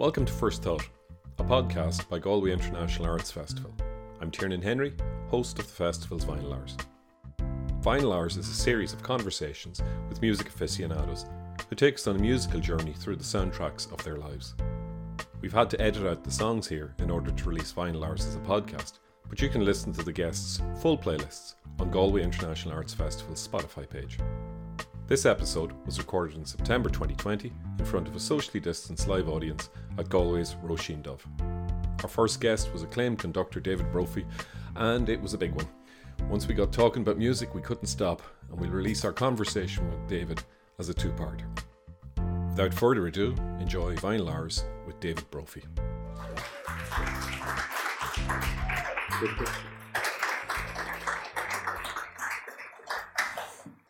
Welcome to First Thought, a podcast by Galway International Arts Festival. I'm Tiernan Henry, host of the festival's Vinyl Hours. Vinyl Hours is a series of conversations with music aficionados who take us on a musical journey through the soundtracks of their lives. We've had to edit out the songs here in order to release Vinyl Hours as a podcast, but you can listen to the guests' full playlists on Galway International Arts Festival's Spotify page. This episode was recorded in September 2020 in front of a socially distanced live audience at Galway's Roisin Dubh. Our first guest was acclaimed conductor David Brophy, and it was a big one. Once we got talking about music, we couldn't stop, and we'll release our conversation with David as a two part. Without further ado, enjoy Vinyl Hours with David Brophy.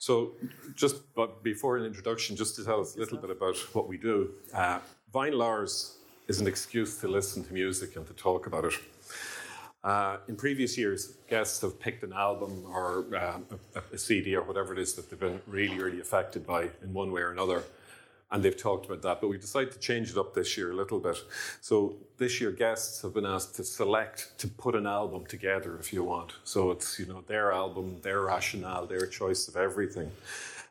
So, just but before an introduction, just to tell us a little bit about what we do. Uh, Vinyl Hours is an excuse to listen to music and to talk about it. Uh, in previous years, guests have picked an album or um, a, a, CD or whatever it is that they've been really, really affected by in one way or another and they've talked about that. But we decided to change it up this year a little bit. So this year, guests have been asked to select to put an album together if you want. So it's you know their album, their rationale, their choice of everything.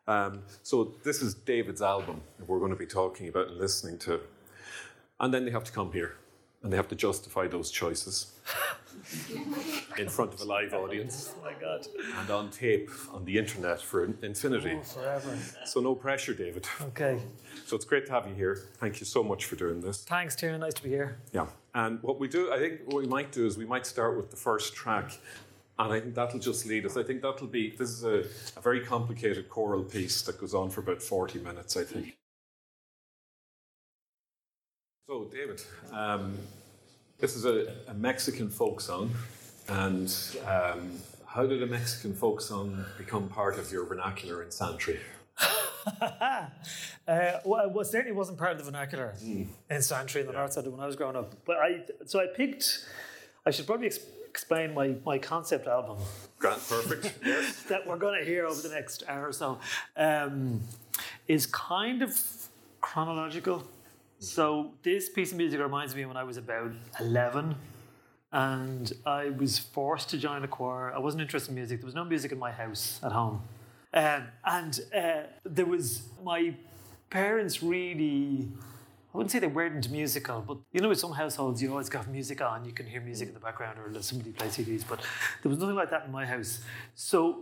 Um, so this is David's album we're going to be talking about and listening to, and then they have to come here and they have to justify those choices in front of a live audience. Oh my God. And on tape on the internet for infinity. Oh, forever. So no pressure, David. Okay. So it's great to have you here. Thank you so much for doing this. Thanks, Tiernan. Nice to be here. Yeah. And what we do, I think what we might do is we might start with the first track. And I think that'll just lead us. I think that'll be, this is a, a very complicated choral piece that goes on for about 40 minutes, I think. So, David, um, this is a, a, Mexican folk song, and um, how did a Mexican folk song become part of your vernacular in Santry? uh, well, it certainly wasn't part of the vernacular mm. in Santry in the yeah. north side when I was growing up. But I, so I picked. I should probably ex- explain my, my concept album. Grant, perfect. yes. that we're going to hear over the next hour or so um, is kind of chronological. So this piece of music reminds me when I was about 11 and I was forced to join a choir. I wasn't interested in music. There was no music in my house at home. Um, and uh, there was my parents really I wouldn't say they weren't musical, but you know, in some households, you always got music on, you can hear music in the background or somebody play CDs, but there was nothing like that in my house. So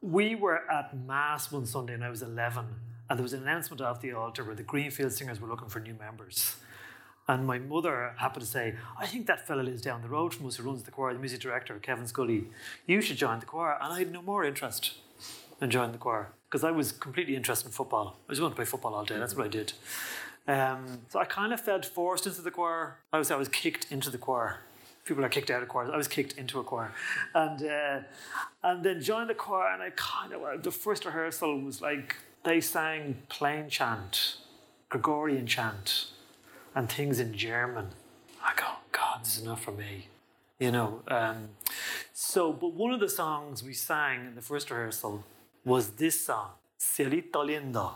we were at Mass one Sunday and I was 11, and there was an announcement off the altar where the Greenfield Singers were looking for new members. And my mother happened to say, I think that fella lives down the road from us who runs the choir, the music director, Kevin Scully. You should join the choir. And I had no more interest in joining the choir because I was completely interested in football. I just wanted to play football all day. That's what I did. Um, so I kind of felt forced into the choir. I was I was kicked into the choir. People are kicked out of choirs. I was kicked into a choir, and uh, and then joined the choir. And I kind of the first rehearsal was like they sang plain chant, Gregorian chant, and things in German. I go, God, this is enough for me, you know. Um, so, but one of the songs we sang in the first rehearsal was this song, Cielito Lindo.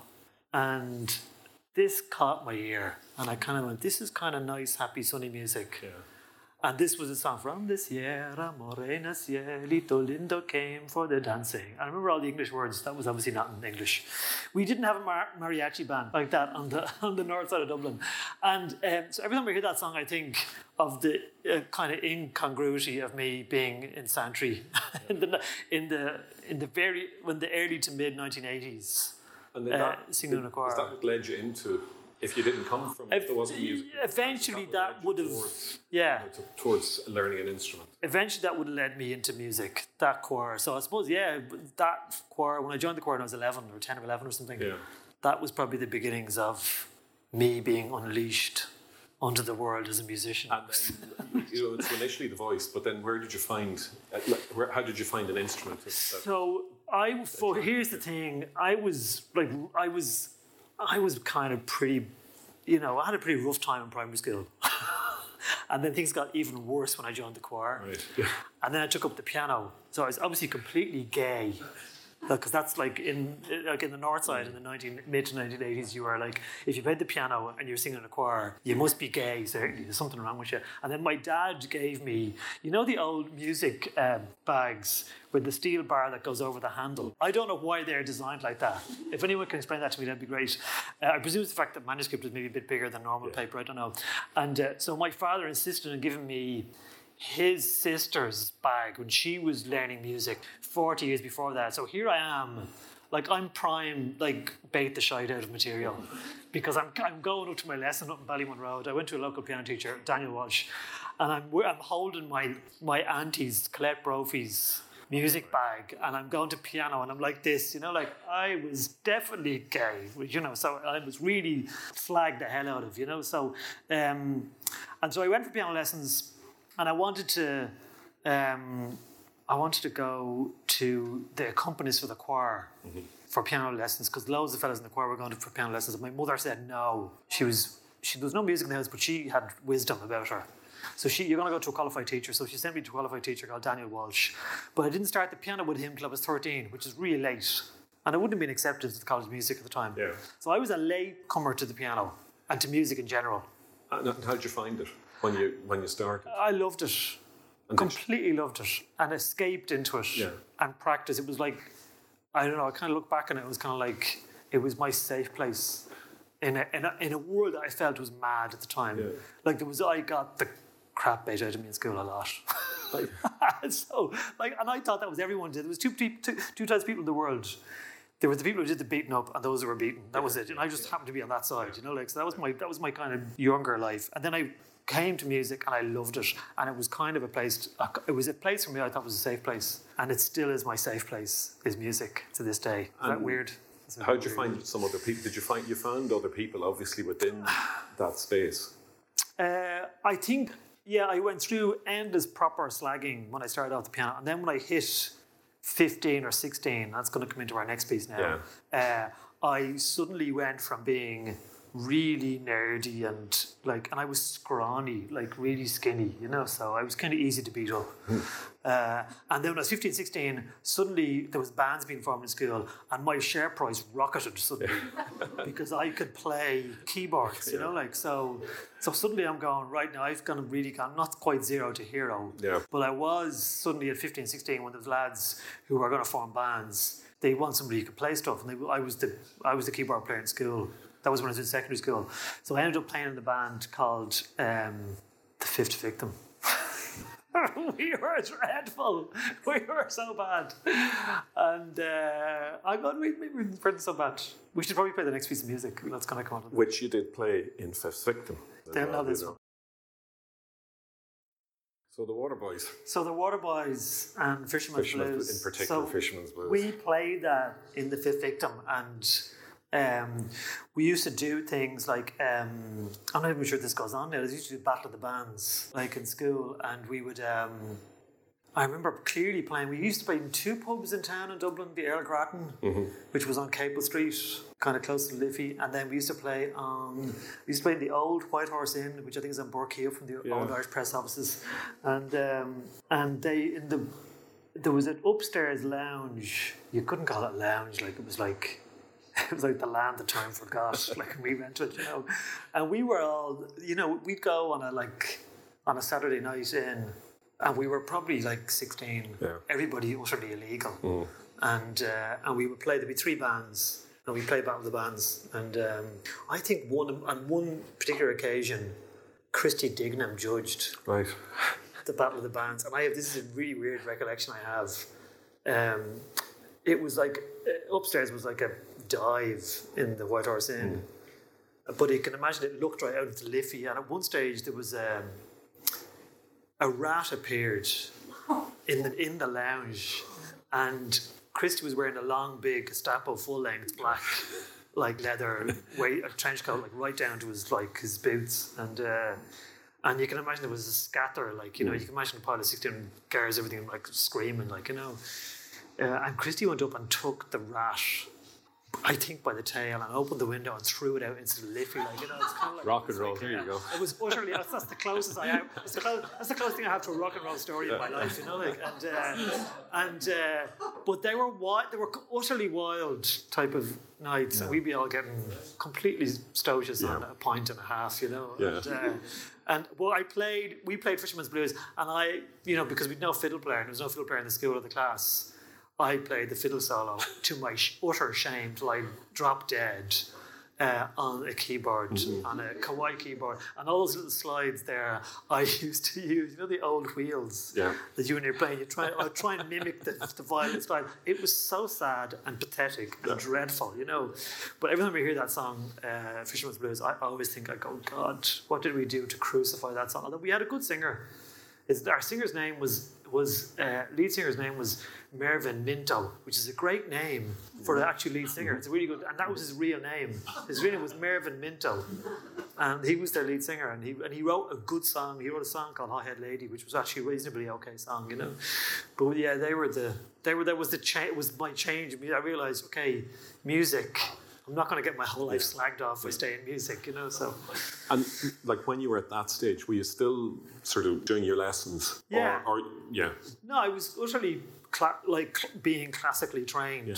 And this caught my ear. And I kind of went, this is kind of nice, happy, sunny music. Yeah. And this was a song from the Sierra Morena, Cielito Lindo came for the dancing. I remember all the English words. That was obviously not in English. We didn't have a mar- mariachi band like that on the on the north side of Dublin. And um, so every time I hear that song, I think of the uh, kind of incongruity of me being in Santry in the in the in the very when the early to mid 1980s. And then uh, that, singing in a choir. Is that what led you into if you didn't come from if there wasn't music eventually that, that would have towards, yeah. you know, towards learning an instrument. Eventually that would have led me into music that choir. So i suppose yeah that choir when i joined the choir when i was 11 or 10 or 11 or something yeah. that was probably the beginnings of me being unleashed onto the world as a musician. And then, you know it's initially the voice but then where did you find uh, where, how did you find an instrument? So i for here's the thing. I was like i was I was kind of pretty, you know, I had a pretty rough time in primary school. and then things got even worse when I joined the choir. Right. And then I took up the piano. So I was obviously completely gay because that's like in like in the north side in the 19 mid to 1980s you were like if you played the piano and you're singing in a choir you must be gay certainly there's something wrong with you and then my dad gave me you know the old music um, bags with the steel bar that goes over the handle. I don't know why they're designed like that. If anyone can explain that to me that'd be great. Uh, I presume it's the fact that manuscript is maybe a bit bigger than normal paper I don't know. And uh, so my father insisted on giving me his sister's bag when she was learning music 40 years before that. So here I am, like I'm prime, like bait the shite out of material because I'm, I'm going up to my lesson up in Ballymun Road. I went to a local piano teacher, Daniel Walsh, and I'm, I'm holding my, my auntie's, Colette Brophy's music bag and I'm going to piano and I'm like this, you know, like I was definitely gay, you know, so I was really flagged the hell out of, you know, so, um, and so I went for piano lessons and I wanted to, um, I wanted to go to the accompanist for the choir mm-hmm. for piano lessons because loads of fellas in the choir were going to for piano lessons. And My mother said no. She was she there was no music in the house, but she had wisdom about her. So she, you're going to go to a qualified teacher. So she sent me to a qualified teacher called Daniel Walsh. But I didn't start the piano with him till I was 13, which is really late. And I wouldn't have been accepted to the College of Music at the time. Yeah. So I was a late comer to the piano and to music in general. Uh, and how did you find it? when you when you started? I loved it. And completely loved it and escaped into it yeah. and practice. It was like I don't know. I kind of look back on it. It was kind of like it was my safe place in a, in a, in a world that I felt was mad at the time. Yeah. Like there was, I got the crap bait out of me in school a lot. like, so like, and I thought that was everyone did. There was two, two, two types of people in the world. There were the people who did the beating up and those who were beaten. That was it. And I just happened to be on that side, you know. Like so, that was my that was my kind of younger life. And then I came to music and I loved it. And it was kind of a place, it was a place for me I thought was a safe place. And it still is my safe place, is music to this day. Is and that weird? How did you find some other people? Did you find you found other people obviously within that space? Uh, I think, yeah, I went through endless proper slagging when I started off the piano. And then when I hit 15 or 16, that's going to come into our next piece now. Yeah. Uh, I suddenly went from being really nerdy and like, and I was scrawny, like really skinny, you know, so I was kind of easy to beat up. Hmm. uh, and then when I was 15, 16, suddenly there was bands being formed in school and my share price rocketed suddenly because I could play keyboards, you yeah. know, like, so, so suddenly I'm going, right now I've gone really gone, not quite zero to hero, yeah. but I was suddenly at 15, 16 when those lads who were going to form bands, they want somebody who could play stuff, and they, I was the I was the keyboard player in school, that was when I was in secondary school. So I ended up playing in a band called um, The Fifth Victim. we were dreadful. We were so bad. And uh, I'm going, we, we were so bad. We should probably play the next piece of music that's going to come out. Which you did play in Fifth Victim. Then well, this one. So the Waterboys. So the Waterboys and Fisherman's, Fisherman's Blues. In particular, so Fisherman's Blues. We played that in the Fifth Victim and um, we used to do things like um, I'm not even sure this goes on now. We used to do Battle of the Bands, like in school, and we would. Um, I remember clearly playing. We used to play in two pubs in town in Dublin, the Earl Grattan, mm-hmm. which was on Capel Street, kind of close to Liffey, and then we used to play on. We used to play in the old White Horse Inn, which I think is on Burke from the yeah. old Irish press offices, and um, and they in the there was an upstairs lounge. You couldn't call it lounge, like it was like it was like the land the time forgot. like we went to, it, you know, and we were all, you know, we'd go on a like on a Saturday night in, and we were probably like sixteen. Yeah. Everybody utterly illegal, mm. and uh, and we would play. There'd be three bands, and we played Battle of the Bands. And um, I think one on one particular occasion, Christy Dignam judged right the Battle of the Bands, and I have this is a really weird recollection I have. Um, it was like uh, upstairs was like a dive in the White Horse Inn. Mm. But you can imagine it looked right out of the Liffey, and at one stage there was um, a rat appeared in the in the lounge, and Christy was wearing a long, big Gestapo full length black, like leather weight, a trench coat, like right down to his like his boots, and uh, and you can imagine there was a scatter, like you know, you can imagine a pile of sixteen girls, everything like screaming, like you know. Uh, and Christy went up and took the rat I think by the tail and opened the window and threw it out into the liffey. Like, you know, it's kind of like Rock and roll, like, there you go. It was utterly, that's, that's the closest I have. That's the, close, that's the closest thing I have to a rock and roll story in my life, you know, like, and, uh, and, uh, but they were wild, they were utterly wild type of nights and we'd be all getting completely stocious on a pint and a half, you know. Yeah. And, uh, and well, I played. We played Fisherman's Blues, and I, you know, because we'd no fiddle player, and there was no fiddle player in the school or the class. I played the fiddle solo to my sh- utter shame till I dropped dead uh, on a keyboard, on a Kawai keyboard, and all those little slides there. I used to use, you know, the old wheels Yeah. that you and you're playing. You try, I try and mimic the, the violin style. It was so sad and pathetic and dreadful, you know. But every time we hear that song, uh, Fisherman's Blues, I always think, I go, God, what did we do to crucify that song? Although we had a good singer. It's, our singer's name was was uh, lead singer's name was Mervyn Minto, which is a great name for the actual lead singer. It's a really good, and that was his real name. His real name was Mervyn Minto, and he was their lead singer. And he and he wrote a good song. He wrote a song called Hot Head Lady, which was actually a reasonably okay song, you know. But yeah, they were the they were that was the change. It was my change. I realized, okay, music. I'm not going to get my whole life slagged off for staying music, you know. So And like when you were at that stage, were you still sort of doing your lessons? Yeah. Or, or yeah. No, I was utterly cla- like being classically trained, Yeah.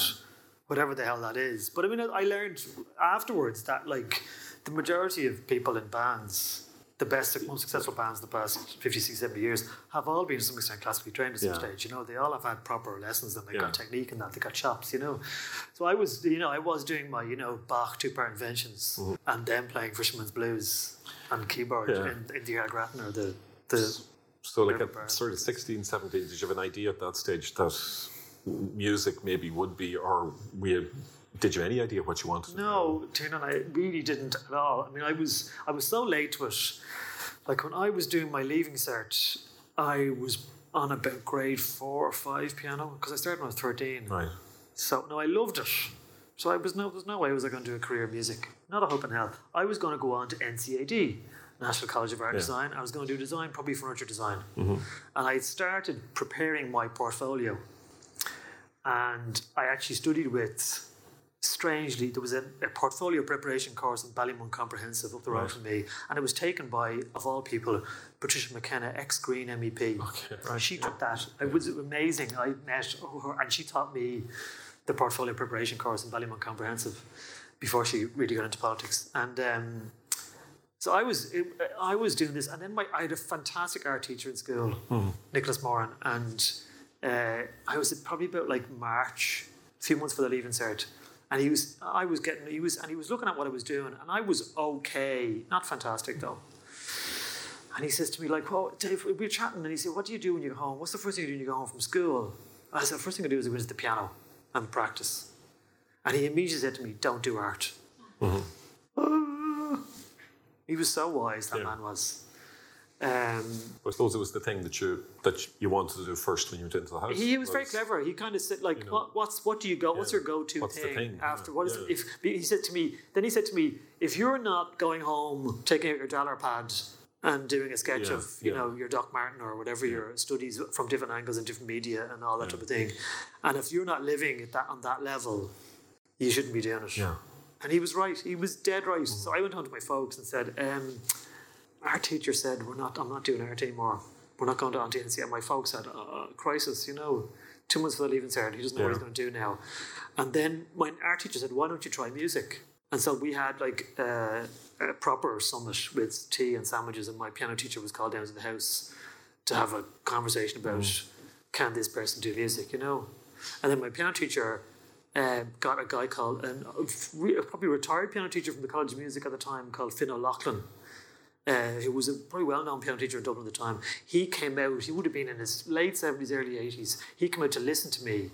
whatever the hell that is. But I mean, I learned afterwards that like the majority of people in bands, the best, most successful bands in the past 50, 60, 70 years, have all been to some extent classically trained at some Yeah. stage. You know, they all have had proper lessons and they Yeah. got technique and that, they got chops, you know. So I was, you know, I was doing my, you know, Bach two part inventions and then playing Fisherman's Blues and keyboard Mm-hmm. Yeah. in, in the Air Grattan or the, the So like at sort of 16, 17, did you have an idea at that stage that music maybe would be, or we did you have any idea what you wanted? to do? No, Tiernan I really didn't at all. I mean, I was I was so late to it. Like when I was doing my leaving cert, I was on about grade four or five piano because I started when I was thirteen. Right. So no, I loved it. So I was no, there's no way I was I going to do a career in music. Not a hope in hell. I was going to go on to NCAD, National College of Art Yeah. Design. I was going to do design, probably furniture design. Mm-hmm. And I started preparing my portfolio. And I actually studied with, strangely, there was a, a portfolio preparation course in Ballymun Comprehensive up the road Right. from me. And it was taken by, of all people, Patricia McKenna, ex Green MEP. Okay, And she took that. It was amazing. I met her and she taught me the portfolio preparation course in Ballymun Comprehensive before she really got into politics. And um, so I was I was doing this, and then my I had a fantastic art teacher in school, Nicholas Moran, and uh, I was probably about like March, a few months for the leaving cert. And he was, I was getting, he was, and he was looking at what I was doing, and I was okay, not fantastic though. And he says to me, like, well, Dave, we were chatting, and he said, what do you do when you go home? What's the first thing you do when you go home from school? I said, the first thing I do is I go into the piano and practice. And he immediately said to me, don't do art. Ah. he was so wise, that Yeah. man was. Um, I suppose it was the thing that you that you wanted to do first when you went into the house. he was very clever. He kind of said, like, what, what's what do you go? What's your go-to What's thing, thing? after? Yeah. What is Yeah. if he said to me? Then he said to me, if you're not going home, taking out your dollar pad and doing a sketch Yeah, of you yeah. know your Doc Martin or whatever your studies from different angles and different media and all that type of thing, and if you're not living at that on that level, you shouldn't be doing it. Yeah. And he was right. He was dead right. So I went home to my folks and said, um, "Our teacher said we're not. I'm not doing art anymore. We're not going to Auntie NC." And my folks said, uh, "Crisis, you know, two months for the leaving cert. He doesn't know what he's going to do now." And then my art teacher said, "Why don't you try music?" And so we had like uh, a proper summit with tea and sandwiches, and my piano teacher was called down to the house to have a conversation about can this person do music, you know? And then my piano teacher uh, got a guy called, an, a probably retired piano teacher from the College of Music at the time called Finn O'Loughlin, uh, who was a pretty well known piano teacher in Dublin at the time. He came out, he would have been in his late 70s, early 80s. He came out to listen to me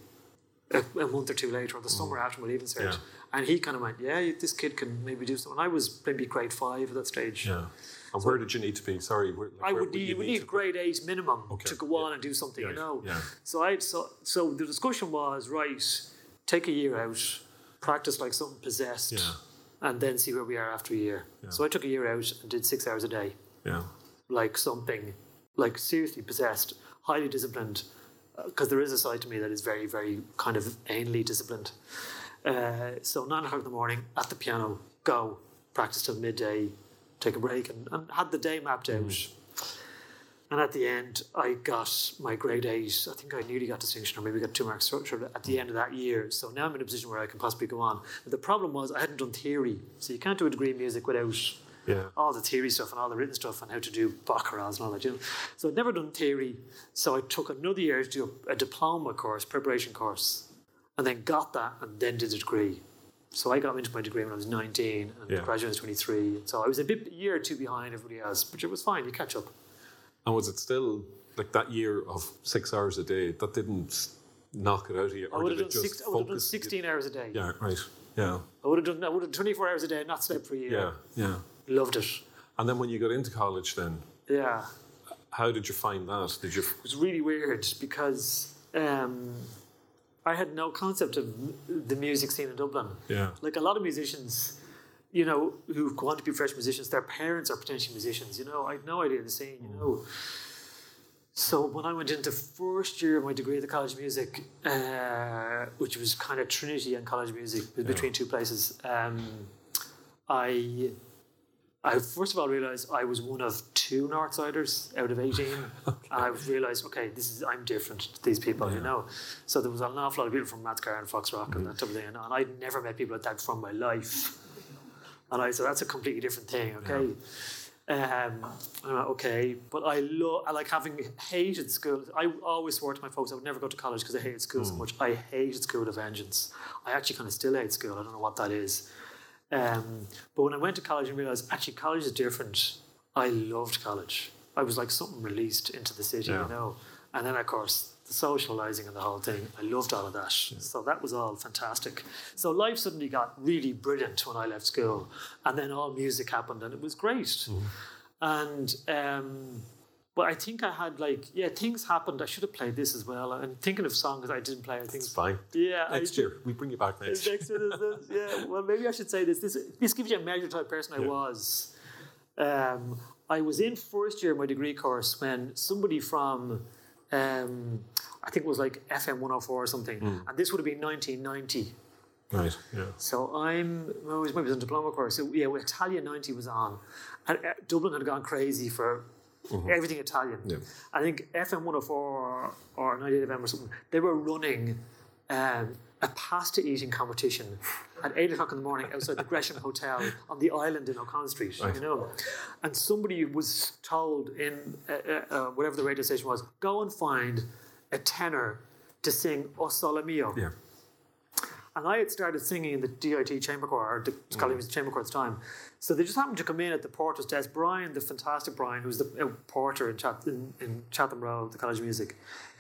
a, a month or two later, or the summer after my leaving cert. Yeah. And he kind of went, Yeah, this kid can maybe do something. I was maybe grade five at that stage. Yeah. And where did you need to be? Sorry. Where, like, I would need, would need to- grade eight minimum Okay, to go yeah. on and do something, you know. yeah. So I so so the discussion was right. Take a year out, practice like something possessed, Yeah. And then see where we are after a year. So I took a year out and did six hours a day, Yeah. like something, like seriously possessed, highly disciplined, because there is a side to me that is very very kind of anally disciplined. Uh, so nine o'clock in the morning at the piano, go practice till midday, take a break, and, and had the day mapped out. And at the end, I got my grade eight. I think I nearly got distinction, or maybe got two marks short at the end of that year. So now I'm in a position where I can possibly go on. But the problem was I hadn't done theory, so you can't do a degree in music without Yeah. all the theory stuff and all the written stuff and how to do Bach chorales and all that. You know? So I'd never done theory, so I took another year to do a, a diploma course, preparation course, and then got that and then did a degree. So I got into my degree when I was 19 and Yeah. graduated when 23. So I was a bit a year or two behind everybody else, but it was fine. You catch up. And was it still like that year of six hours a day? That didn't knock it out of you, I would did have it done, just six, I would have done focus- 16 hours a day. Yeah, right. Yeah, I would have done I would have done 24 hours a day and not slept for a year. yeah, yeah. Loved it. And then when you got into college, then Yeah. how did you find that? Did you? It was really weird because um, I had no concept of the music scene in Dublin. Yeah. Like a lot of musicians, you know, who want to be fresh musicians, their parents are potential musicians. You know, I had no idea the scene. You know. So when I went into first year of my degree at the College of Music, uh, which was kind of Trinity and College of Music between two places, um, I I first of all realised I was one of two Northsiders out of 18. And I realised, okay, this is I'm different to these people, you know. So there was an awful lot of people from Matscar and Foxrock and that type of thing. And I'd never met people like that from my life. And I said, that's a completely different thing, okay? Um, and I went, okay, but I love, I like having hated school. I always swore to my folks I would never go to college because I hated school so much. I hated school with a vengeance. I actually kind of still hate school. I don't know what that is. Um, but when I went to college and realized actually college is different, I loved college. I was like something released into the city, Yeah. you know. And then of course the socializing and the whole thing, I loved all of that. So that was all fantastic. So life suddenly got really brilliant when I left school, and then all music happened, and it was great. And um, but I think I had like yeah things happened. I should have played this as well. And thinking of songs I didn't play, I think It's fine. yeah I Next did- year, we bring you back next year. Next this, yeah. Well, maybe I should say this. This this gives you a measure type person I Yeah. was. Um, I was in first year of my degree course when somebody from, um, I think it was like FM 104 or something, and this would have been 1990. Right. Yeah. So I'm, it was maybe a diploma course. So yeah, well, Italia 90 was on. And uh, Dublin had gone crazy for everything Italian. Yeah. I think FM 104 or, or 98 FM or something, they were running um, a pasta eating competition at 8 o'clock in the morning outside the Gresham Hotel on the island in O'Connell Street, Right. you know. And somebody was told in uh, uh, uh, whatever the radio station was, go and find a tenor to sing O Sole Mio. Yeah. And I had started singing in the DIT chamber choir, or the College Music Chamber Choir at the time. So they just happened to come in at the porter's desk. Brian, the fantastic Brian, who's the uh, porter in, Chat- in, in Chatham Row, the College of Music,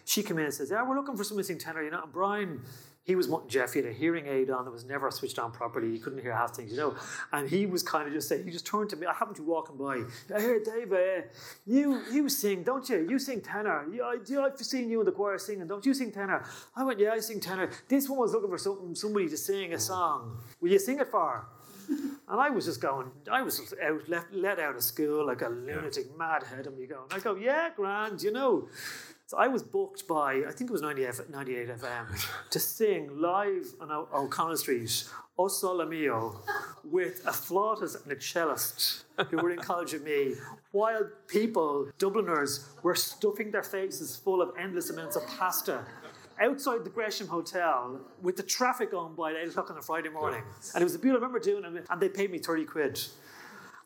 she came in and says, Yeah, we're looking for somebody to sing tenor, you know. And Brian, he was wanting Jeff, he had a hearing aid on that was never switched on properly. He couldn't hear half things, you know. And he was kind of just saying, he just turned to me. I happened to be walking by. I heard Dave, uh, you you sing, don't you? You sing tenor. You, I, do I've seen you in the choir singing. Don't you sing tenor? I went, yeah, I sing tenor. This one was looking for something, somebody to sing a song. Will you sing it for her? And I was just going, I was out, left, let out of school like a lunatic, mad head of me going. I go, yeah, grand, you know. So I was booked by, I think it was 90 98 FM, to sing live on O'Connell Street, oh O Sole Mio, with a flautist and a cellist who were in college with me, while people, Dubliners, were stuffing their faces full of endless amounts of pasta outside the Gresham Hotel with the traffic on by 8 o'clock on a Friday morning. And it was a beautiful, I remember doing it, and they paid me 30 quid.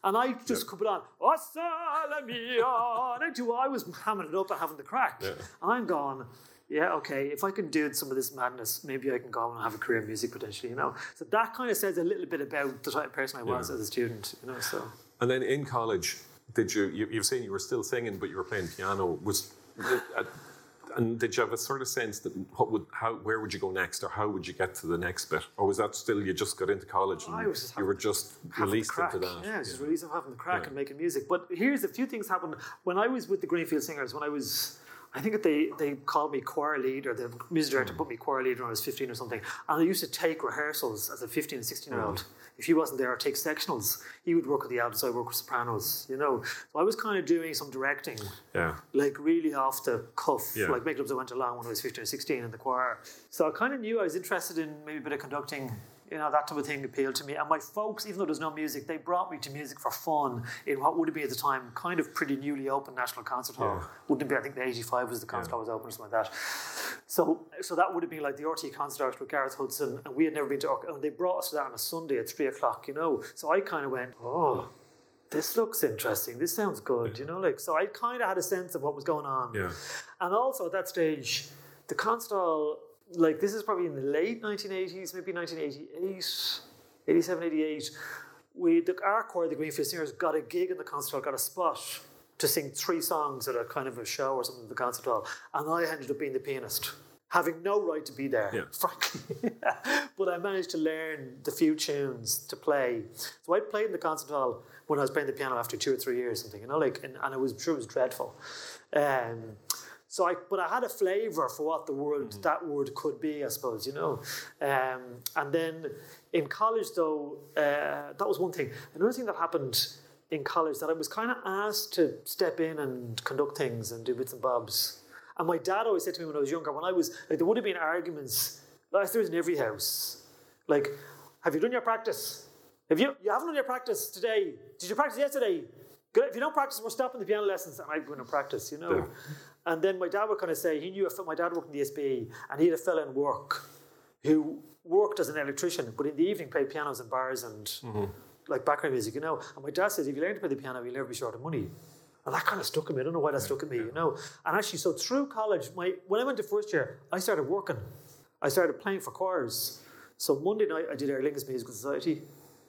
And I just come on, "O sole mio," and I, do, I was hamming it up and having the crack. And I'm gone, yeah, okay, if I can do some of this madness, maybe I can go and have a career in music potentially, you know. So that kind of says a little bit about the type of person I was as a student, you know. So And then in college, did you, you you've saying you were still singing, but you were playing piano. Was and did you have a sort of sense that what would how where would you go next, or how would you get to the next bit, or was that still you just got into college and I was just you were just released into that? Yeah, just release of having the crack Yeah. and making music. But here's a few things happened when I was with the Greenfield Singers. When I was, I think that they they called me choir leader. The music director put me choir leader when I was 15 or something. And I used to take rehearsals as a 15 and 16 year old. If he wasn't there, I'd take sectionals. He would work with the altos, I work with sopranos. You know, so I was kind of doing some directing yeah. like really off the cuff, Yeah. like making up as I went along when I was 15 or 16 in the choir. So I kind of knew I was interested in maybe a bit of conducting You know, that type of thing appealed to me. And my folks, even though there's no music, they brought me to music for fun in what would have been at the time kind of pretty newly open National Concert Hall. Yeah. Wouldn't it be, I think the 85 was the concert hall was open or something like that. So so that would have been like the RT concert artist with Gareth Hudson, and we had never been to and they brought us to that on a Sunday at three o'clock, you know. So I kind of went, oh, this looks interesting. This sounds good, you know. Like so, I kind of had a sense of what was going on. Yeah. And also at that stage, the concert hall, like this is probably in the late 1980s, maybe 1988, 87, 88. We, the, our choir, the Greenfield Singers, got a gig in the concert hall, got a spot to sing three songs at a kind of a show or something at the concert hall. And I ended up being the pianist, having no right to be there, Yeah. frankly. but I managed to learn the few tunes to play. So I played in the concert hall when I was playing the piano after two or three years, something, you know, like, and, and it was sure it was dreadful. Um, so I, but I had a flavour for what the word that word could be, I suppose, you know. Um, and then in college, though, uh, that was one thing. Another thing that happened in college that I was kind of asked to step in and conduct things and do bits and bobs. And my dad always said to me when I was younger, when I was like, there would have been arguments, like there was in every house. Like, have you done your practice? Have you you haven't done your practice today? Did you practice yesterday? If you don't practice, we're stopping the piano lessons, and I'm going to practice. You know. And then my dad would kind of say he knew a, my dad worked in the ESB, and he had a fella in work who worked as an electrician, but in the evening played pianos in bars and mm-hmm. like background music, you know. And my dad says if you learn to play the piano, you'll never be short of money. And that kind of stuck in me. I don't know why that stuck in me, you know. And actually, so through college, my when I went to first year, I started working. I started playing for choirs. So Monday night, I did Aer Lingus Musical Society.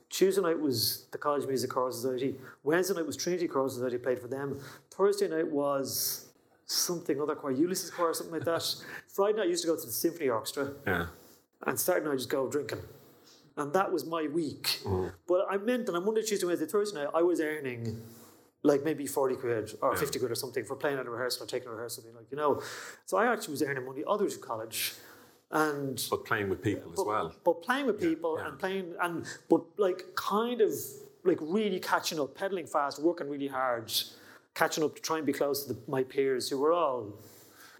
Tuesday night was the College Music Choral Society. Wednesday night was Trinity Choral Society, played for them. Thursday night was something other choir, Ulysses Choir, or something like that. Friday night, I used to go to the Symphony Orchestra. Yeah. And Saturday night, I just go drinking. And that was my week. Mm. But I meant that on Monday, Tuesday, Wednesday, Thursday night, I was earning like maybe 40 quid or 50 quid or something for playing at a rehearsal or taking a rehearsal, something like, you know. So I actually was earning money others in college. And But playing with people as well. but playing with people yeah. and playing and but like kind of like really catching up, pedaling fast, working really hard, catching up to try and be close to the, my peers who were all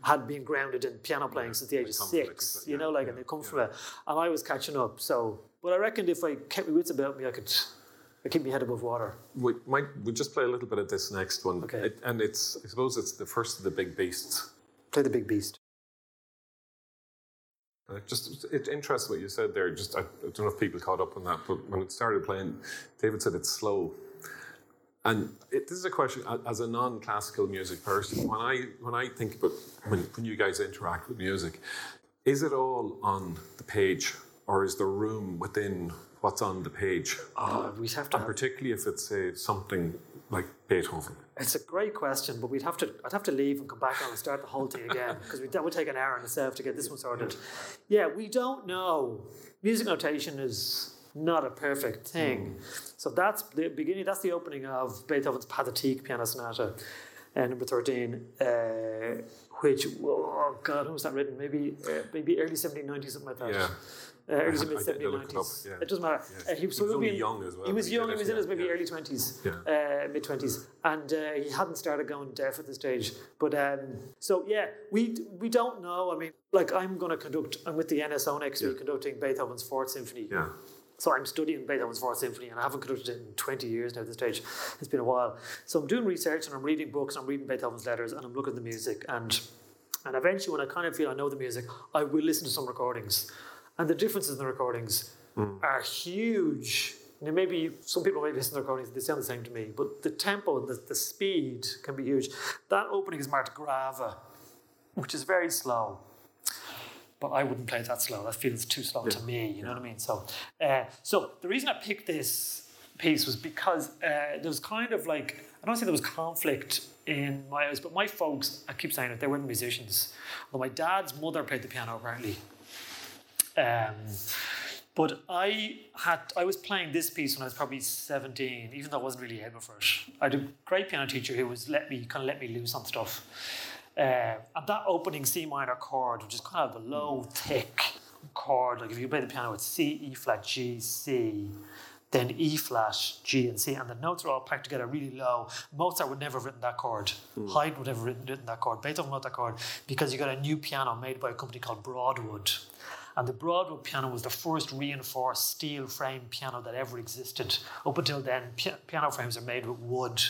had been grounded in piano playing since the age of come from, like, six, yeah, you know, like, yeah, and they come from it. And I was catching up. So, but I reckoned if I kept my wits about me, I could, I keep my head above water. We might we just play a little bit of this next one. Okay. It- and it's I suppose it's the first of the big beasts. Play the big beast. Uh, Just it interests what you said there. Just I, I don't know if people caught up on that, but when it started playing, David said it's slow. And it, this is a question as a non-classical music person. When I when I think about when, when you guys interact with music, is it all on the page, or is there room within what's on the page? Uh, we'd have to. And particularly if it's say something like Beethoven. It's a great question, but we'd have to. I'd have to leave and come back on and start the whole thing again because that would take an hour in itself to get this one sorted. Yeah, we don't know. Music notation is not a perfect thing, so that's the beginning. That's the opening of Beethoven's Pathetique Piano Sonata, uh, number thirteen. Uh, which oh god, when was that written? Maybe uh, maybe early seventeen ninety something like that. Yeah. Uh, early I mid did seventeen look it up, nineties. yeah. It doesn't matter. Yeah. Uh, he, so He was only in- young as well He was when he young. He was it, in his maybe yeah. early twenties, Yeah. uh, mid twenties, and uh, he hadn't started going deaf at the stage. But um, so yeah, we we don't know. I mean, like I'm going to conduct. I'm with the NSO next week conducting Beethoven's Fourth Symphony. Yeah. So I'm studying Beethoven's Fourth Symphony, and I haven't conducted it in 20 years now. At this stage, it's been a while. So I'm doing research and I'm reading books. and I'm reading Beethoven's letters, and I'm looking at the music. And and eventually, when I kind of feel I know the music, I will listen to some recordings. And the differences in the recordings hmm. are huge. Now, maybe some people might listen to the recordings; they sound the same to me. But the tempo the, the speed can be huge. That opening is marked grave, which is very slow but I wouldn't play it that slow. That feels too slow to me. You know what I mean? So, uh, so the reason I picked this piece was because uh, there was kind of like I don't say there was conflict in my eyes, but my folks, I keep saying it, they weren't musicians. Well, my dad's mother played the piano apparently. Um, but I had I was playing this piece when I was probably 17, even though I wasn't really able for it. I had a great piano teacher who was let me kind of let me loose on stuff. Uh, and that opening C minor chord, which is kind of a low, thick chord, like if you play the piano, it's C, E flat, G, C, then E flat, G, and C, and the notes are all packed together really low. Mozart would never have written that chord. Haydn would never have written, written that chord. Beethoven wrote that chord because you got a new piano made by a company called Broadwood. And the Broadwood piano was the first reinforced steel frame piano that ever existed. Up until then, pi- piano frames are made with wood.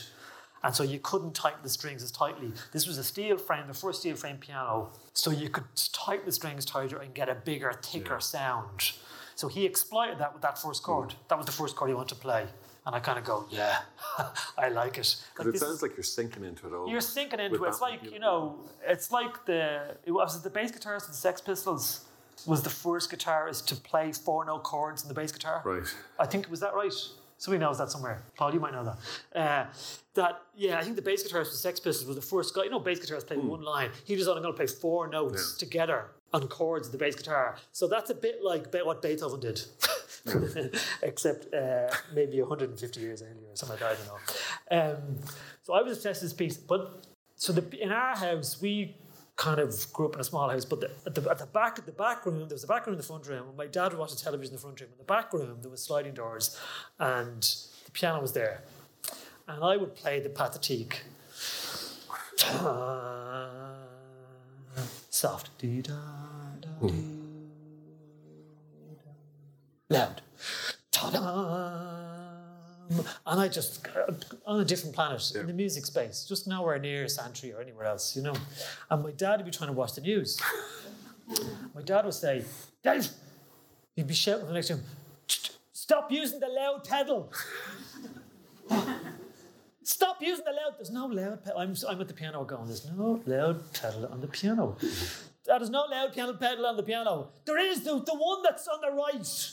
And so you couldn't tighten the strings as tightly. This was a steel frame, the first steel frame piano. So you could tighten the strings tighter and get a bigger, thicker sound. So he exploited that with that first chord. Mm. That was the first chord he wanted to play. And I kind of go, yeah, I like it. Like But it this- sounds like you're sinking into it all. you're sinking into it. It's like you know, it's like the it was the bass guitarist of the Sex Pistols was the first guitarist to play four note chords in the bass guitar. Right. I think was that right. Somebody knows that somewhere. Paul, you might know that. Uh, that yeah, I think the bass guitarist the Sex Pistols was the first guy. You know, bass guitarists play one line. He was only going to play four notes together on chords of the bass guitar. So that's a bit like what Beethoven did. Except uh, maybe 150 years earlier or something like that, I don't know. Um, so I was obsessed with this piece. But so the, in our house, we kind of grew up in a small house, but the, at, the, at the back at the back room, there was a back room in the front room. And my dad would watch the television in the front room. In the back room, there was sliding doors, and the piano was there. And I would play the pathetique. Soft. Dee da da. Loud. Ta-da! And I just, uh, on a different planet in the music space, just nowhere near Santry or anywhere else, you know. And my dad would be trying to watch the news. my dad would say, Dave, he'd be shouting from the next room, stop using the loud pedal. Stop using the loud. There's no loud pedal. I'm, I'm at the piano going, there's no loud pedal on the piano. There's no loud piano pedal on the piano. There is the, the one that's on the right.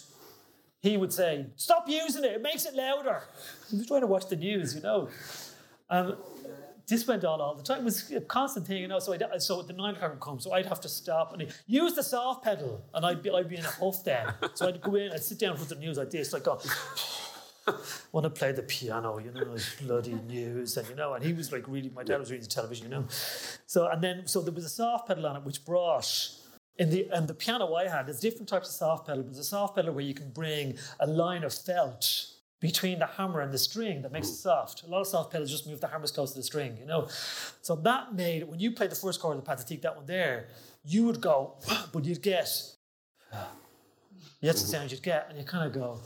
He would say, Stop using it, it makes it louder. He was trying to watch the news, you know. Um, this went on all the time. It was a constant thing, you know. So, I'd, so the nine o'clock would come, so I'd have to stop and use the soft pedal, and I'd be, I'd be in a huff then. So I'd go in, I'd sit down in front of the news like this, like go, want to play the piano, you know, like bloody news, and you know, and he was like really, My dad was reading the television, you know. So and then so there was a soft pedal on it, which brought in the and the piano I had. There's different types of soft pedal. but There's a soft pedal where you can bring a line of felt between the hammer and the string that makes it soft. A lot of soft pedals just move the hammers close to the string, you know. So that made when you played the first chord of the Pathetique, that one there, you would go, but you'd get. That's the sound you'd get, and you kind of go,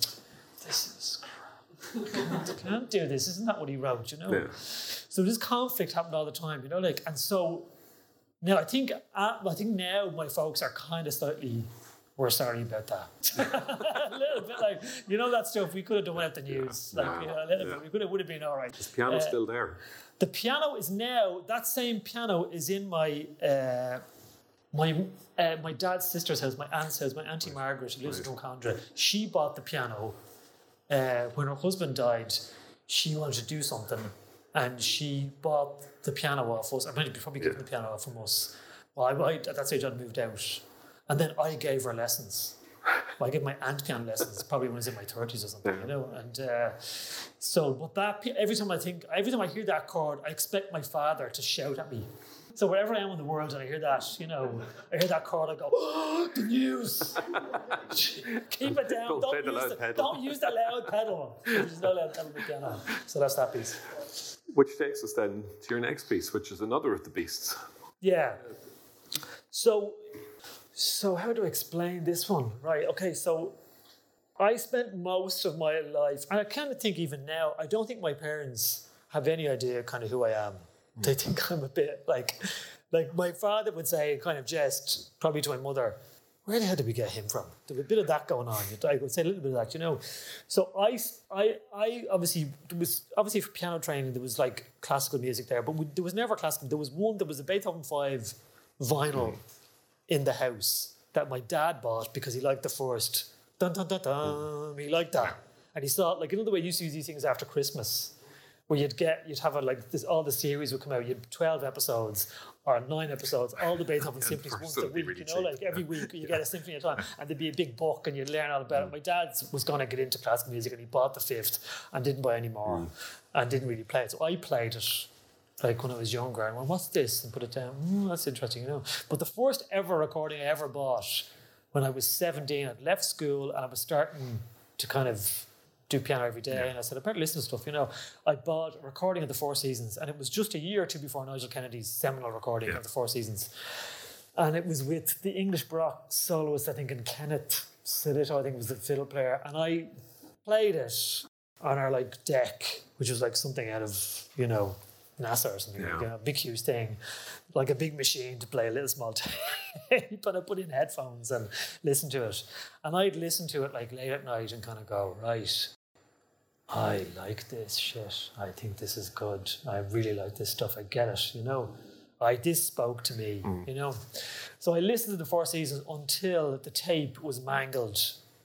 "This is crap. Can't do this. Isn't that what he wrote? You know." Yeah. So this conflict happened all the time, you know, like, and so now I think uh, I think now my folks are kind of slightly. We're sorry about that. a little bit like you know that stuff we could have done without the news. like Yeah. you know, a little Yeah. bit. We could have would have been all right. Piano's Uh, still there. the piano is now that same piano is in my uh, my uh, my dad's sister's house, my aunt's house, my auntie Margaret, who lives in Drumcondra. She bought the piano uh, when her husband died. She wanted to do something, and she bought the piano off us. I mean, she probably given the piano off from us. Well, I, I, at that stage I'd moved out, and then I gave her lessons. Well, I gave my aunt piano lessons probably when I was in my thirties or something, you know. And uh, so, but that every time I think, every time I hear that chord, I expect my father to shout at me. So wherever I am in the world and I hear that, you know, I hear that chord, I go, oh, the news. Keep it down. Don't Don't, use the, pedal. don't use the loud pedal. There's no loud pedal in the piano. So that's that piece. Which takes us then to your next piece, which is another of the beasts. Yeah. So, so how do I explain this one? Right. Okay. So, I spent most of my life, and I kind of think even now, I don't think my parents have any idea kind of who I am. They think I'm a bit like, like my father would say, kind of jest, probably to my mother. Where the hell did we get him from? There was a bit of that going on. I would say a little bit of that, you know. So I, I, I obviously there was obviously for piano training there was like classical music there, but we, there was never classical. There was one. There was a Beethoven Five vinyl hmm. in the house that my dad bought because he liked the first dun dun dun dun. He liked that, hmm. and he thought like you know the way you used to use these things after Christmas, where you'd get you'd have a like this all the series would come out. You'd twelve episodes or nine episodes, all the Beethoven symphonies once a week. really you know, cheap. like every week you get a symphony at a time, and there'd be a big book, and you'd learn all about it. My dad was going to get into classical music, and he bought the fifth and didn't buy any more, and didn't really play it. So I played it like when I was younger and went, what's this? And put it down. Mm, that's interesting, you know. But the first ever recording I ever bought when I was 17, I'd left school and I was starting to kind of do piano every day. And I said, I better listen to stuff, you know. I bought a recording of the Four Seasons and it was just a year or two before Nigel Kennedy's seminal recording of the Four Seasons. and it was with the English Baroque soloist, I think, and Kenneth Sillito, I think was the fiddle player, and I played it on our like deck, which was like something out of you know NASA or something, Yeah. like a big huge thing, like a big machine to play a little small tape. but I put in headphones and listen to it, and I'd listen to it like late at night and kind of go right. I like this shit. I think this is good. I really like this stuff. I get it, you know. I this spoke to me, mm. you know. So I listened to the four seasons until the tape was mangled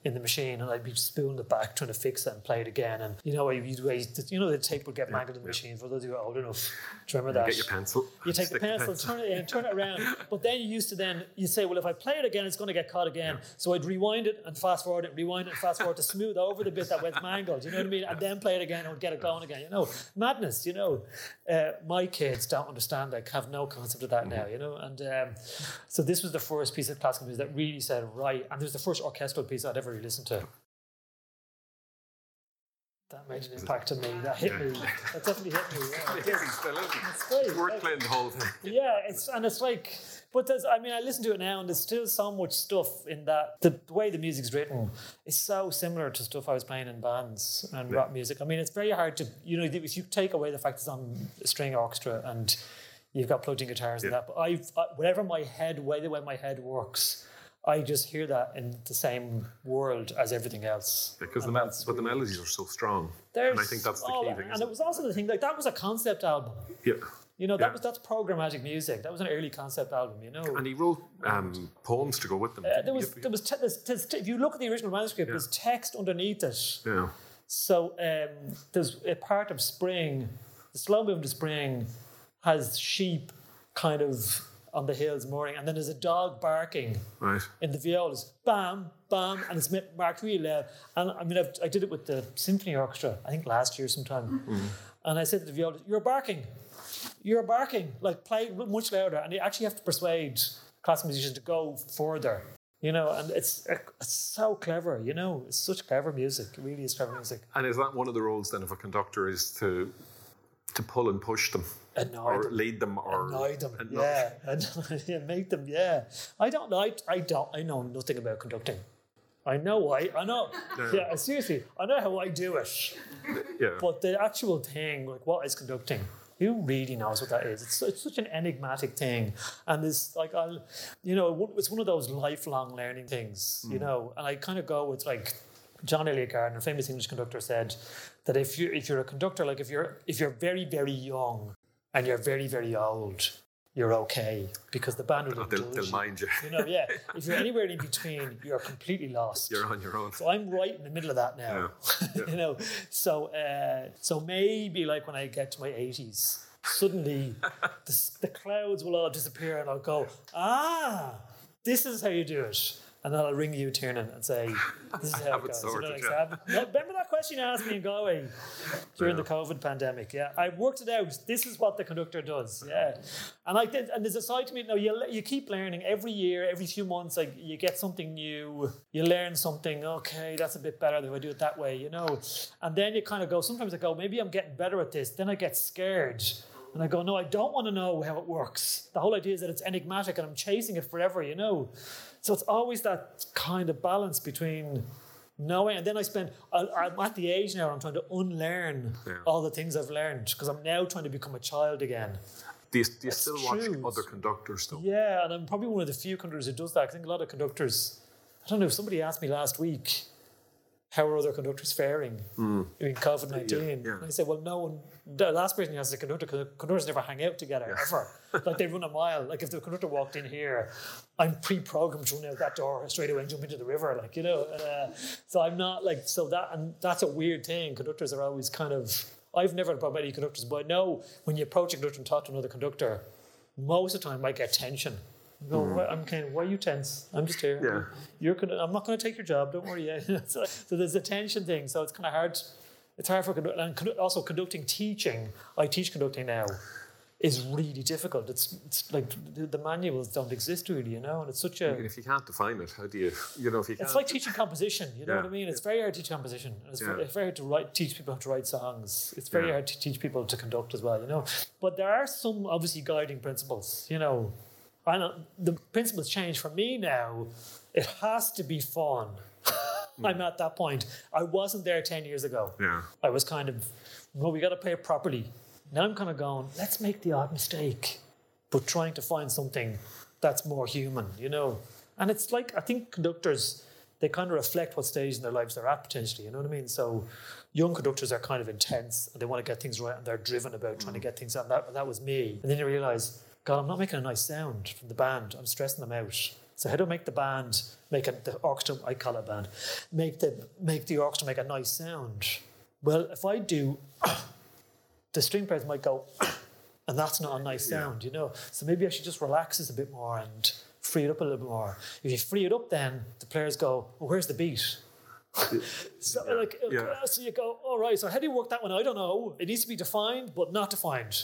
in the machine, and I'd be spooling it back, trying to fix it and play it again. And you know, you'd wait, you know, the tape would get mangled in the machine. For those you who are old enough, do you remember that? Get your pencil. You take the stick pencil, turn it in, turn it around. But then you used to then you say, well, if I play it again, it's going to get caught again. So I'd rewind it and fast forward it, rewind it and fast forward to smooth over the bit that went mangled. You know what I mean? And then play it again and get it going again. You know, madness. You know, uh, my kids don't understand. Like, have no concept of that now. You know, and um, so this was the first piece of classical music that really said right. And it was the first orchestral piece I'd ever really listened to. That made an impact on me. That hit me. That definitely hit me. Yeah. It is, still is. It's great. It's worth playing the whole thing. Yeah, it's and it's like, but there's. I mean, I listen to it now, and there's still so much stuff in that. The, the way the music's written is so similar to stuff I was playing in bands and rock music. I mean, it's very hard to, you know, if you take away the fact it's on a string orchestra and you've got plugged in guitars and that. But I've I, whatever my head, way the way my head works. I just hear that in the same world as everything else. Because the, mel- but the melodies are so strong. There's and I think that's the key that. thing. And it was also the thing, like that was a concept album. Yeah. You know, that Yeah. was that's programmatic music. That was an early concept album. You know, And he wrote um, poems to go with them. Uh, there was there was te- there's, there's, if you look at the original manuscript, there's text underneath it. yeah. So um, there's a part of spring, the slow movement of spring, has sheep kind of on the hills mooring, and then there's a dog barking Right. in the violas, bam, bam, and it's ma- marked really loud. And I mean, I've, I did it with the symphony orchestra, I think last year sometime. Mm-hmm. And I said to the violas, "You're barking, you're barking, like play much louder." And you actually have to persuade classical musicians to go further. You know, and it's it's so clever. You know, it's such clever music. It really is clever music. And is that one of the roles then of a conductor is to to pull and push them Annoy or them. lead them or annoy them. Yeah, Annoy- yeah, make them. Yeah, I don't know. I, I don't. I know nothing about conducting. I know why. I know. Yeah, uh, seriously, I know how I do it. Yeah. But the actual thing, like what is conducting, who really knows what that is? It's, it's such an enigmatic thing, and it's like I'll, you know, it's one of those lifelong learning things, you mm. know. And I kind of go with like John Eliot Gardiner, famous English conductor, said that if you if you're a conductor, like if you're if you're very very young and you're very very old, you're okay because the band will they'll, they'll mind you. You know, yeah. If you're anywhere in between, you're completely lost. You're on your own. So I'm right in the middle of that now. you know, so uh, so maybe like when I get to my 80s, suddenly the, the clouds will all disappear, and I'll go, ah, this is how you do it. And then I'll ring you, Tiernan, and say, "This is how it goes." You know, like, yeah. No, remember that question you asked me in Galway during the COVID pandemic? Yeah, I worked it out. This is what the conductor does. Yeah, and I did. And there's a side to me. No, you you keep learning every year, every few months. Like you get something new. You learn something. Okay, that's a bit better if I do it that way. You know, and then you kind of go. Sometimes I go, maybe I'm getting better at this. Then I get scared. And I go, no, I don't want to know how it works. The whole idea is that it's enigmatic and I'm chasing it forever, you know. So it's always that kind of balance between knowing. And then I spend, I'm at the age now where I'm trying to unlearn all the things I've learned because I'm now trying to become a child again. Do you, do you still watch true. other conductors though? Yeah, and I'm probably one of the few conductors who does that. I think a lot of conductors, I don't know, if somebody asked me last week, how are other conductors faring in COVID 19? Hmm. yeah. I said, well, no one, the last person has a conductor, because conductors never hang out together ever. like they run a mile. Like if the conductor walked in here, I'm pre programmed to run out that door straight away and jump into the river, like, you know. Uh, so I'm not like, so that, and that's a weird thing. Conductors are always kind of, I've never had a problem with any conductors, but I know when you approach a conductor and talk to another conductor, most of the time I get tension. Go, mm-hmm. "Why- I'm kind of, why are you tense? I'm just here. Yeah. You're gonna, I'm not going to take your job. Don't worry. Yeah. so, so there's a tension thing. So it's kind of hard. It's hard for and also conducting teaching. I teach conducting now. Is really difficult. It's it's like the, the manuals don't exist really, you know, and it's such a. And if you can't define it, how do you, you know, if you can't. It's like teaching composition. You know Yeah. what I mean? It's very hard to teach composition. It's, Yeah. very, it's very hard to write, teach people how to write songs. It's very Yeah. hard to teach people to conduct as well. You know, but there are some obviously guiding principles. You know, I know the principles change for me now. It has to be fun. I'm at that point. I wasn't there 10 years ago. Yeah. I was kind of, well, we got to play it properly. Now I'm kind of going, let's make the odd mistake, but trying to find something that's more human, you know? And it's like, I think conductors, they kind of reflect what stage in their lives they're at potentially, you know what I mean? So young conductors are kind of intense and they want to get things right and they're driven about trying to mm. get things out. And that, that was me. And then you realize, God, I'm not making a nice sound from the band. I'm stressing them out. So how do I make the band make a, the orchestra? I call it a band. Make the make the orchestra make a nice sound. Well, if I do, the string players might go, and that's not a nice sound, you know. So maybe I should just relax this a bit more and free it up a little bit more. If you free it up, then the players go, well, "Where's the beat?" so like, Yeah. so you go, "All right." So how do you work that one? I don't know. It needs to be defined, but not defined.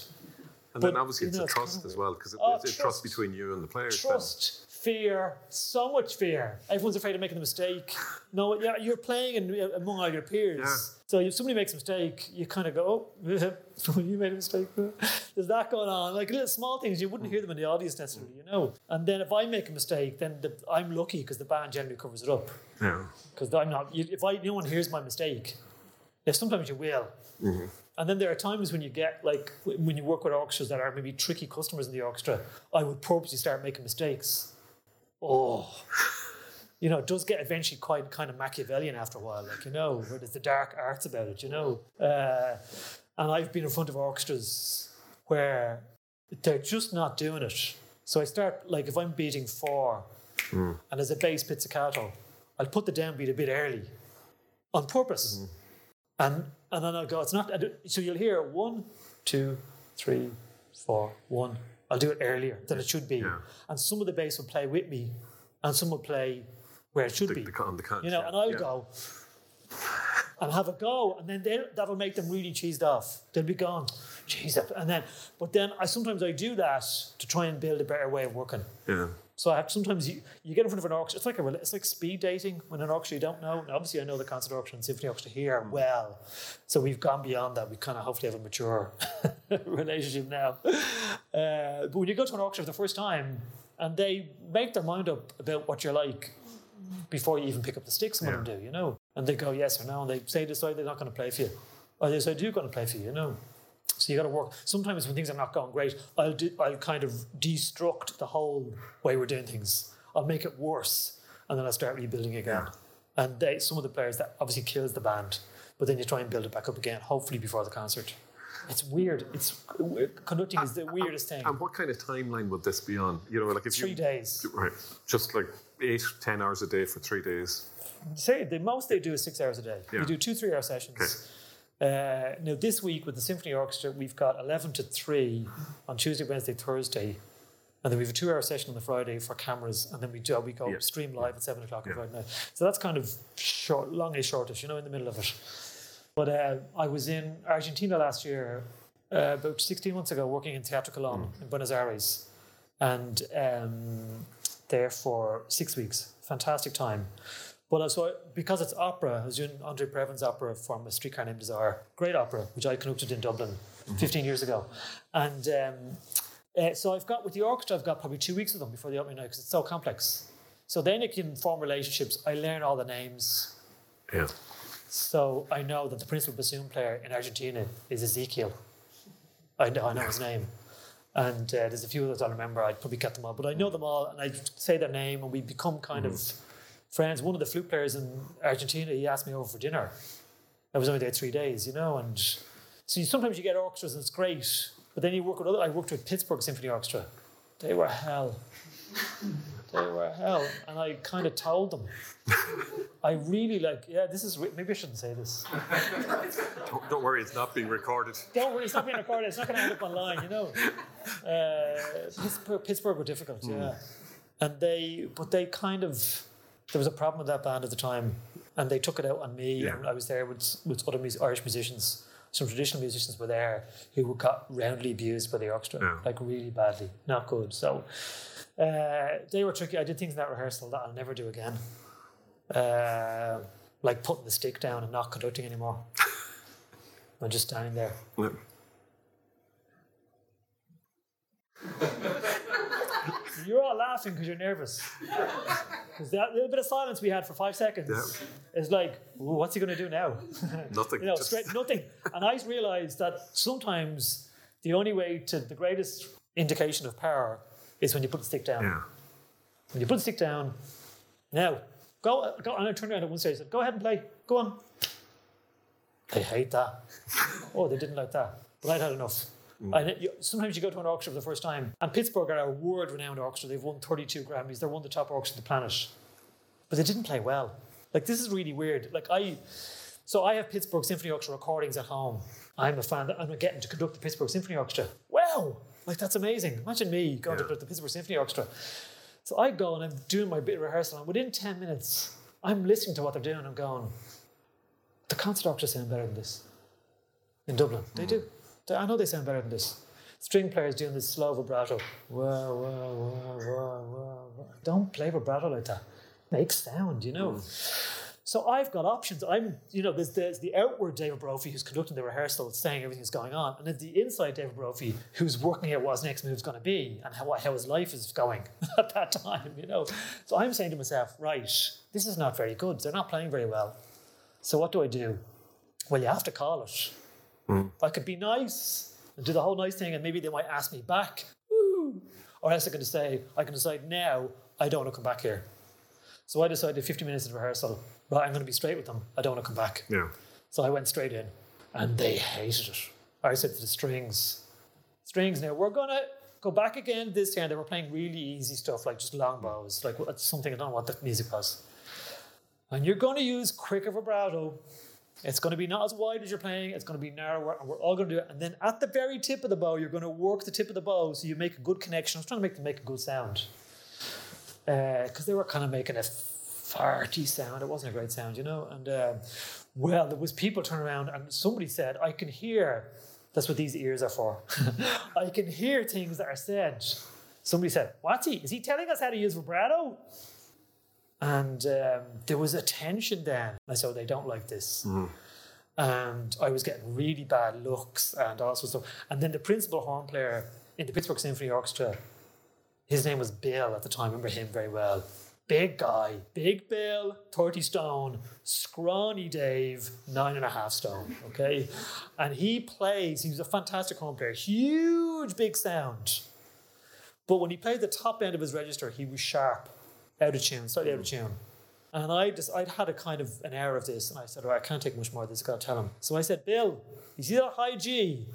And But, then obviously you it's know, a trust as well because Oh, it's a trust trust. between you and the players. then. Trust, fear, so much fear. Everyone's afraid of making a mistake. No, yeah, you're playing in, uh, among all your peers. Yeah. So if somebody makes a mistake, you kind of go, oh, you made a mistake. There's that going on. Like little small things, you wouldn't hear them in the audience necessarily, you know. And then if I make a mistake, then the, I'm lucky because the band generally covers it up. Yeah. Because I'm not, if I, no one hears my mistake, yeah, sometimes you will. And then there are times when you get like when you work with orchestras that are maybe tricky customers in the orchestra, I would purposely start making mistakes. Oh, you know, it does get eventually quite kind of Machiavellian after a while, like you know, where there's the dark arts about it, you know. Uh, and I've been in front of orchestras where they're just not doing it. So I start like if I'm beating four, and there's a bass pizzicato, I'll put the downbeat a bit early, on purpose. And and then I'll go, it's not, so you'll hear one, two, three, four, one. I'll do it earlier than it should be. Yeah. And some of the bass will play with me, and some will play where it should The, be. the, on the count. you know, yeah. and I'll Yeah. go and have a go, and then that'll make them really cheesed off. They'll be gone, jeez, and then, but then I sometimes I do that to try and build a better way of working. Yeah. So I have sometimes you, you get in front of an orchestra. It's like a it's like speed dating when an orchestra you don't know. Now, obviously, I know the concert orchestra and symphony orchestra here well, so we've gone beyond that. We kind of hopefully have a mature relationship now. Uh, but when you go to an orchestra for the first time and they make their mind up about what you're like before you even pick up the sticks, some of them do, you know, and they go yes or no, and they say decide they're not going to play for you, or they decide you're going to play for you, you know. So you got to work. Sometimes when things are not going great, I'll do, I'll kind of destruct the whole way we're doing things. I'll make it worse, and then I'll start rebuilding again. And they, some of the players that obviously kills the band, but then you try and build it back up again, hopefully before the concert. It's weird. It's conducting is the weirdest thing. And what kind of timeline would this be on? You know, like if Three you days. right, just like eight, ten hours a day for three days. Say the most they do is six hours a day. Yeah. We do two three hour sessions. Uh, now this week with the symphony orchestra, we've got eleven to three on Tuesday, Wednesday, Thursday, and then we have a two hour session on the Friday for cameras, and then we do we go Yeah. stream live at seven o'clock on. Friday night. So that's kind of short, longish, shortish, you know, in the middle of it. But uh, I was in Argentina last year, uh, about sixteen months ago, working in Teatro Colón in Buenos Aires, and um, there for six weeks. Fantastic time. But also, because it's opera, I was doing Andre Previn's opera from A Streetcar Named Desire, great opera, which I conducted in Dublin 15 years ago. And um, uh, so I've got, with the orchestra, I've got probably two weeks with them before the opening night because it's so complex. So then you can form relationships. I learn all the names. Yeah. So I know that the principal bassoon player in Argentina is Ezekiel. I know, I know his name. And uh, there's a few others I remember. I'd probably get them all, but I know them all, and I say their name, and we become kind of friends. One of the flute players in Argentina, he asked me over for dinner. I was only there three days, you know, and so you, sometimes you get orchestras and it's great, but then you work with other. I worked with Pittsburgh Symphony Orchestra. They were hell. They were hell, and I kind of told them. I really like. Yeah, this is maybe I shouldn't say this. Don't, don't worry, it's not being recorded. Don't worry, it's not being recorded. It's not going to end up online, you know. Uh, Pittsburgh, Pittsburgh were difficult, yeah. And they, but they kind of, there was a problem with that band at the time, and they took it out on me. Yeah. And I was there with with other mus- Irish musicians. Some traditional musicians were there who got roundly abused by the orchestra, Yeah. like really badly, not good. So uh, they were tricky. I did things in that rehearsal that I'll never do again. Uh, like putting the stick down and not conducting anymore. I'm just standing there. You're all laughing because you're nervous. Because that little bit of silence we had for five seconds is like, what's he going to do now? Nothing. you know, straight nothing. And I realized that sometimes the only way to the greatest indication of power is when you put the stick down. yeah. When you put the stick down, now go, go. And I turned around at one stage and said, "Go ahead and play. Go on." They hate that. oh, they didn't like that. But I'd had enough. Mm. And it, you, sometimes you go to an orchestra for the first time, and Pittsburgh are a world-renowned orchestra. They've won 32 Grammys. They're one of the top orchestras on the planet. But they didn't play well. Like this is really weird. Like I, so I have Pittsburgh Symphony Orchestra recordings at home. I'm a fan. I'm getting to conduct the Pittsburgh Symphony Orchestra. Wow, like that's amazing. Imagine me going to Yeah. the Pittsburgh Symphony Orchestra. So I go and I'm doing my bit of rehearsal, and within 10 minutes, I'm listening to what they're doing. I'm going, the concert orchestra sound better than this in Dublin. They mm. do. I know they sound better than this. String players doing this slow vibrato. Whoa, whoa, whoa, whoa, whoa. Don't play vibrato like that. Make sound, you know. So I've got options. I'm, you know, there's, there's the outward David Brophy who's conducting the rehearsal, saying everything's going on, and then the inside David Brophy who's working out what his next move's going to be and how, how his life is going at that time, you know. So I'm saying to myself, right, this is not very good. They're not playing very well. So what do I do? Well, you have to call it. Mm. I could be nice and do the whole nice thing, and maybe they might ask me back. Woo! Or else I can say, I can decide now I don't want to come back here. So I decided 50 minutes of rehearsal, right, I'm going to be straight with them. I don't want to come back. Yeah. So I went straight in, and they hated it. I said to the strings, strings, now we're going to go back again this time. They were playing really easy stuff, like just long bows, like something, I don't know what the music was. And you're going to use quicker vibrato. It's going to be not as wide as you're playing. It's going to be narrower, and we're all going to do it. And then at the very tip of the bow, you're going to work the tip of the bow so you make a good connection. I was trying to make them make a good sound because they were kind of making a farty sound. It wasn't a great sound, you know. And um, well, there was people turning around, and somebody said, "I can hear." That's what these ears are for. I can hear things that are said. Somebody said, "What's he? Is he telling us how to use vibrato?" And um, there was a tension then. I said, "They don't like this." And I was getting really bad looks and all sorts of stuff. And then the principal horn player in the Pittsburgh Symphony Orchestra his name was Bill at the time. I remember him very well. Big guy, big Bill, 30 stone, scrawny Dave, nine and a half stone. Okay. And he plays, he was a fantastic horn player, huge, big sound. But when he played the top end of his register, he was sharp, out of tune, slightly out of tune. And I just, I'd had a kind of an air of this, and I said, "All right, I can't take much more of this. Got to tell him." So I said, "Bill, you see that high G?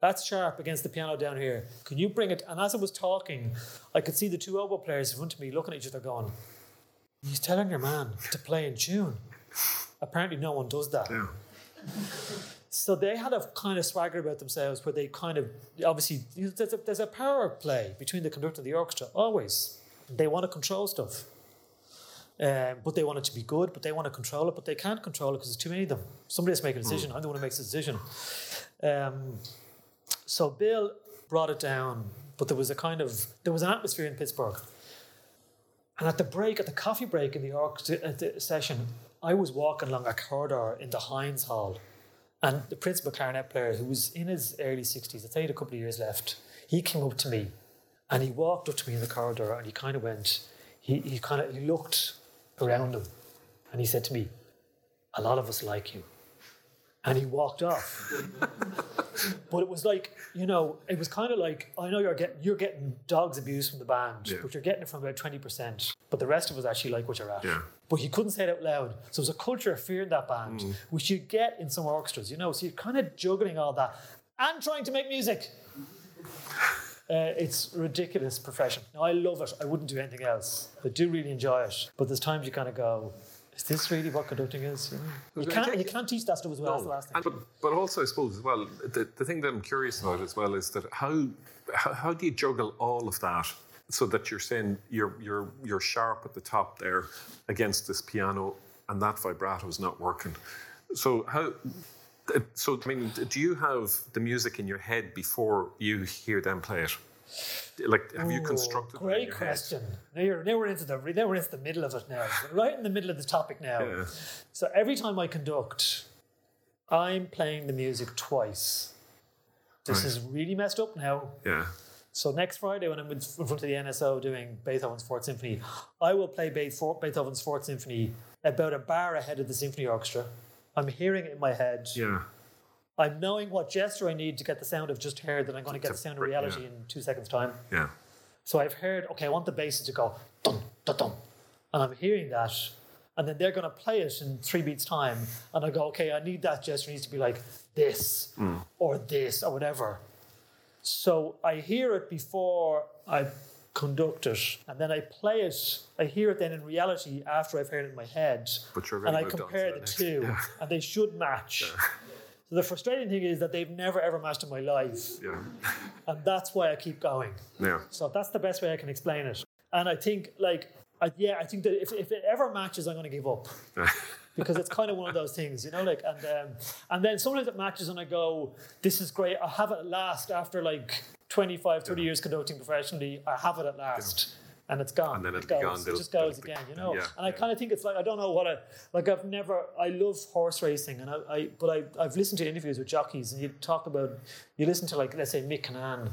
That's sharp against the piano down here. Can you bring it?" And as I was talking, I could see the two oboe players in front of me looking at each other, going, "He's telling your man to play in tune." Apparently, no one does that. Yeah. So they had a kind of swagger about themselves where they kind of obviously there's a, there's a power play between the conductor and the orchestra always. They want to control stuff, um, but they want it to be good. But they want to control it, but they can't control it because there's too many of them. Somebody has to make a decision. I'm the one who makes the decision. Um, so Bill brought it down, but there was a kind of there was an atmosphere in Pittsburgh. And at the break, at the coffee break in the the session, I was walking along a corridor in the Heinz Hall. And the principal clarinet player, who was in his early 60s, I think he had a couple of years left, he came up to me and he walked up to me in the corridor and he kind of went, he, he kind of he looked around him and he said to me, A lot of us like you. And he walked off. but it was like, you know, it was kind of like, I know you're getting you're getting dogs abuse from the band, Yeah. but you're getting it from about 20%. But the rest of us actually like what you're at. Yeah. But he couldn't say it out loud. So there's a culture of fear in that band, Mm. which you get in some orchestras, you know. So you're kind of juggling all that and trying to make music. Uh, it's ridiculous profession. Now, I love it. I wouldn't do anything else. I do really enjoy it. But there's times you kind of go, is this really what conducting is? You, know? you, can't, you can't teach that stuff as well as the last thing. But, but also, I suppose, as well, the, the thing that I'm curious about as well is that how, how, how do you juggle all of that so that you're saying you're, you're, you're sharp at the top there against this piano and that vibrato is not working? So, how. Uh, so, I mean, do you have the music in your head before you hear them play it? Like, have you constructed Great question. Now, you're, now we're into the now we're into the middle of it now. Right in the middle of the topic now. Yeah. So every time I conduct, I'm playing the music twice. This Right. is really messed up now. Yeah. So next Friday, when I'm in front of the NSO doing Beethoven's Fourth Symphony, I will play Beethoven's Fourth Symphony about a bar ahead of the symphony orchestra. I'm hearing it in my head. Yeah. I'm knowing what gesture I need to get the sound I've just heard that I'm going to get the sound of reality yeah. in two seconds' time. Yeah. So I've heard, okay, I want the bass to go dum dum dum, and I'm hearing that, and then they're going to play it in three beats time, and I go, okay, I need that gesture needs to be like this mm. or this or whatever. So I hear it before I conduct it, and then I play it. I hear it then in reality after I've heard it in my head, But you're and I moved on to compare the two, Yeah. and they should match. So the frustrating thing is that they've never ever matched in my life, Yeah. and that's why I keep going. Yeah. So that's the best way I can explain it. And I think, like, I, yeah, I think that if, if it ever matches, I'm going to give up because it's kind of one of those things, you know. Like, and um, and then sometimes it matches, and I go, "This is great. I have it last." After like 25, 30 years conducting professionally, I have it at last. And it's gone. And then it it'll be goes. gone. It just goes again, you know. yeah, and I yeah. kind of think it's like I don't know what I like. I've never. I love horse racing, and I, I but I I've listened to interviews with jockeys, and you talk about you listen to like let's say Mick Kinane,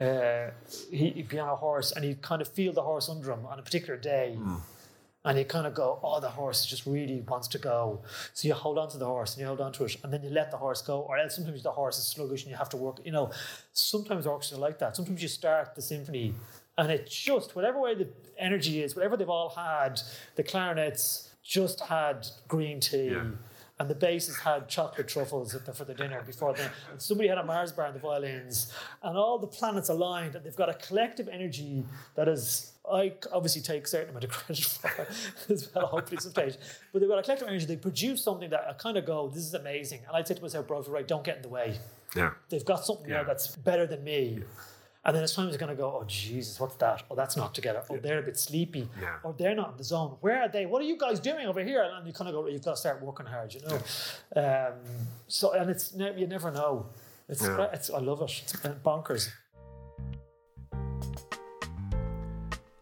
uh, he he'd be on a horse and you kind of feel the horse under him on a particular day. And you kind of go, oh, the horse just really wants to go. So you hold on to the horse and you hold on to it, and then you let the horse go. Or else sometimes the horse is sluggish and you have to work. You know, sometimes orchestras are like that. Sometimes you start the symphony and it just, whatever way the energy is, whatever they've all had, the clarinets just had green tea. Yeah. And the basses had chocolate truffles the, for the dinner before then. And somebody had a Mars bar in the violins. And all the planets aligned. And they've got a collective energy that is, I obviously take a certain amount of credit for as well, hopefully some stage. But they were got a collective energy. They produce something that I kind of go, this is amazing. And I'd say to myself, bro, right, don't get in the way. Yeah. They've got something Yeah. there that's better than me. Yeah. And then it's times going to go, oh, Jesus, what's that? Oh, that's not together. Oh, they're a bit sleepy. Yeah. Or they're not in the zone. Where are they? What are you guys doing over here? And you kind of go, you've got to start working hard, you know? Um, so, and it's, you never know. It's, Yeah. it's I love it. It's bonkers.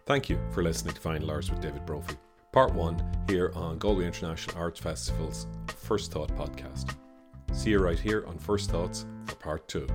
Thank you for listening to Final Hours with David Brophy. Part 1 here on Galway International Arts Festival's First Thought podcast. See you right here on First Thoughts for Part 2.